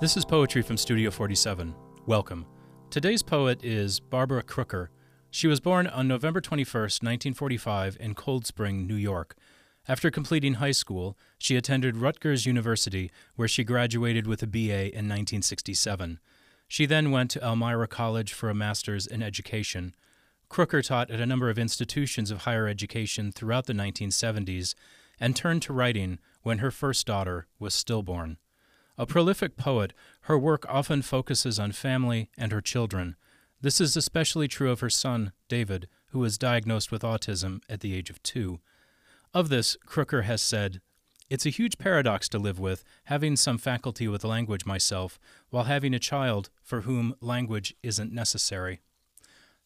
This is poetry from Studio 47. Welcome. Today's poet is Barbara Crooker. She was born on November 21, 1945, in Cold Spring, New York. After completing high school, she attended Rutgers University, where she graduated with a BA in 1967. She then went to Elmira College for a master's in education. Crooker taught at a number of institutions of higher education throughout the 1970s and turned to writing when her first daughter was stillborn. A prolific poet, her work often focuses on family and her children. This is especially true of her son, David, who was diagnosed with autism at the age of two. Of this, Crooker has said, It's a huge paradox to live with, having some faculty with language myself, while having a child for whom language isn't necessary.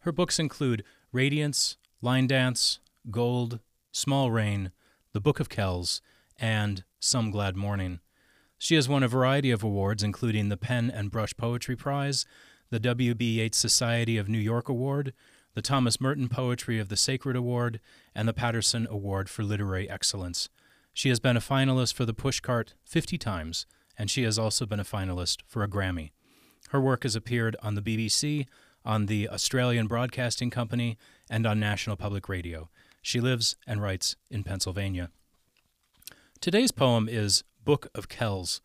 Her books include Radiance, Line Dance, Gold, Small Rain, The Book of Kells, and Some Glad Morning. She has won a variety of awards, including the Pen and Brush Poetry Prize, the W.B. Yeats Society of New York Award, the Thomas Merton Poetry of the Sacred Award, and the Paterson Award for Literary Excellence. She has been a finalist for the Pushcart 50 times, and she has also been a finalist for a Grammy. Her work has appeared on the BBC, on the Australian Broadcasting Company, and on National Public Radio. She lives and writes in Pennsylvania. Today's poem is Book of Kells.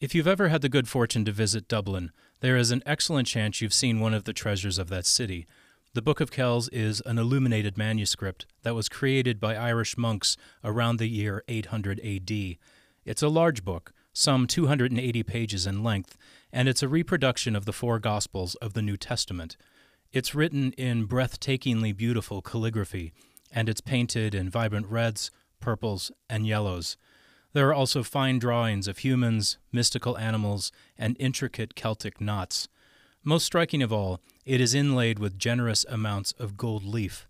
If you've ever had the good fortune to visit Dublin, there is an excellent chance you've seen one of the treasures of that city. The Book of Kells is an illuminated manuscript that was created by Irish monks around the year 800 AD. It's a large book, some 280 pages in length, and it's a reproduction of the four Gospels of the New Testament. It's written in breathtakingly beautiful calligraphy, and it's painted in vibrant reds, purples, and yellows. There are also fine drawings of humans, mystical animals, and intricate Celtic knots. Most striking of all, it is inlaid with generous amounts of gold leaf.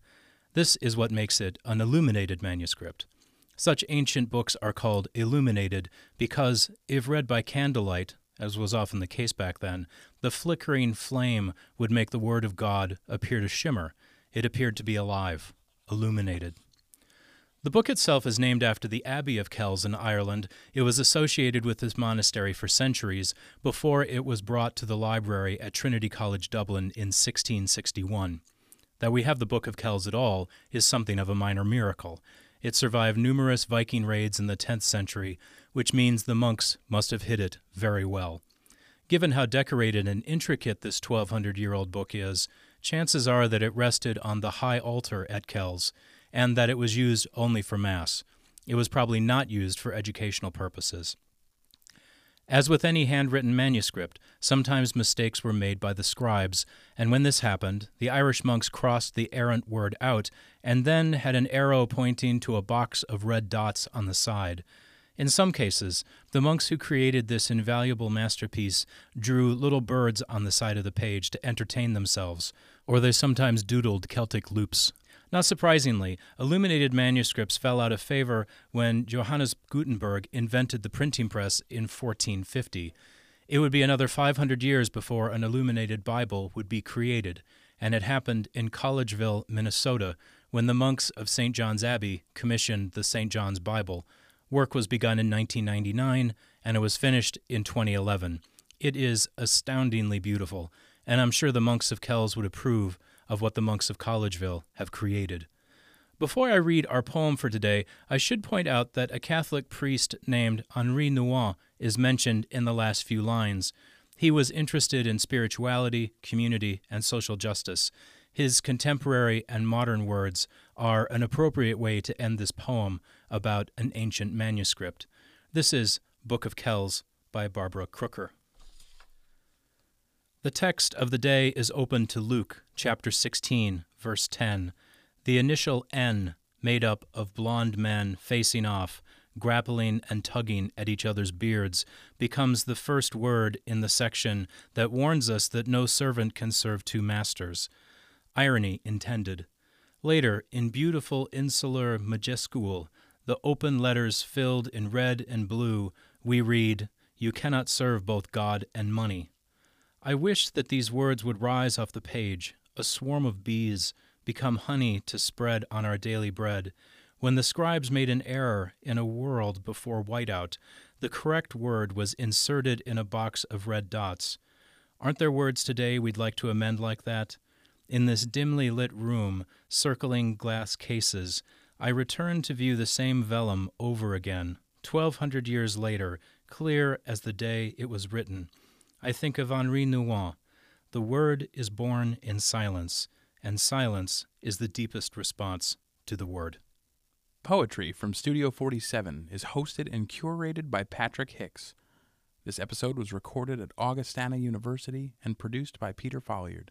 This is what makes it an illuminated manuscript. Such ancient books are called illuminated because, if read by candlelight, as was often the case back then, the flickering flame would make the Word of God appear to shimmer. It appeared to be alive, illuminated. The book itself is named after the Abbey of Kells in Ireland. It was associated with this monastery for centuries before it was brought to the library at Trinity College Dublin in 1661. That we have the Book of Kells at all is something of a minor miracle. It survived numerous Viking raids in the 10th century, which means the monks must have hid it very well. Given how decorated and intricate this 1200 year old book is, chances are that it rested on the high altar at Kells and that it was used only for Mass. It was probably not used for educational purposes. As with any handwritten manuscript, sometimes mistakes were made by the scribes, and when this happened, the Irish monks crossed the errant word out and then had an arrow pointing to a box of red dots on the side. In some cases, the monks who created this invaluable masterpiece drew little birds on the side of the page to entertain themselves, or they sometimes doodled Celtic loops not surprisingly, illuminated manuscripts fell out of favor when Johannes Gutenberg invented the printing press in 1450. It would be another 500 years before an illuminated Bible would be created, and it happened in Collegeville, Minnesota, when the monks of St. John's Abbey commissioned the St. John's Bible. Work was begun in 1999, and it was finished in 2011. It is astoundingly beautiful, and I'm sure the monks of Kells would approve of what the monks of Collegeville have created. Before I read our poem for today, I should point out that a Catholic priest named Henri Nouwen is mentioned in the last few lines. He was interested in spirituality, community, and social justice. His contemporary and modern words are an appropriate way to end this poem about an ancient manuscript. This is Book of Kells by Barbara Crooker. The text of the day is open to Luke chapter 16, verse 10. The initial N, made up of blond men facing off, grappling and tugging at each other's beards, becomes the first word in the section that warns us that no servant can serve two masters. Irony intended. Later, in beautiful insular majuscule, the open letters filled in red and blue, we read, You cannot serve both God and money. I wish that these words would rise off the page, a swarm of bees, become honey to spread on our daily bread. When the scribes made an error in a world before whiteout, the correct word was inserted in a box of red dots. Aren't there words today we'd like to amend like that? In this dimly lit room, circling glass cases, I return to view the same vellum over again, twelve hundred years later, clear as the day it was written. I think of Henri Nouwen. The word is born in silence, and silence is the deepest response to the word. Poetry from Studio 47 is hosted and curated by Patrick Hicks. This episode was recorded at Augustana University and produced by Peter Folliard.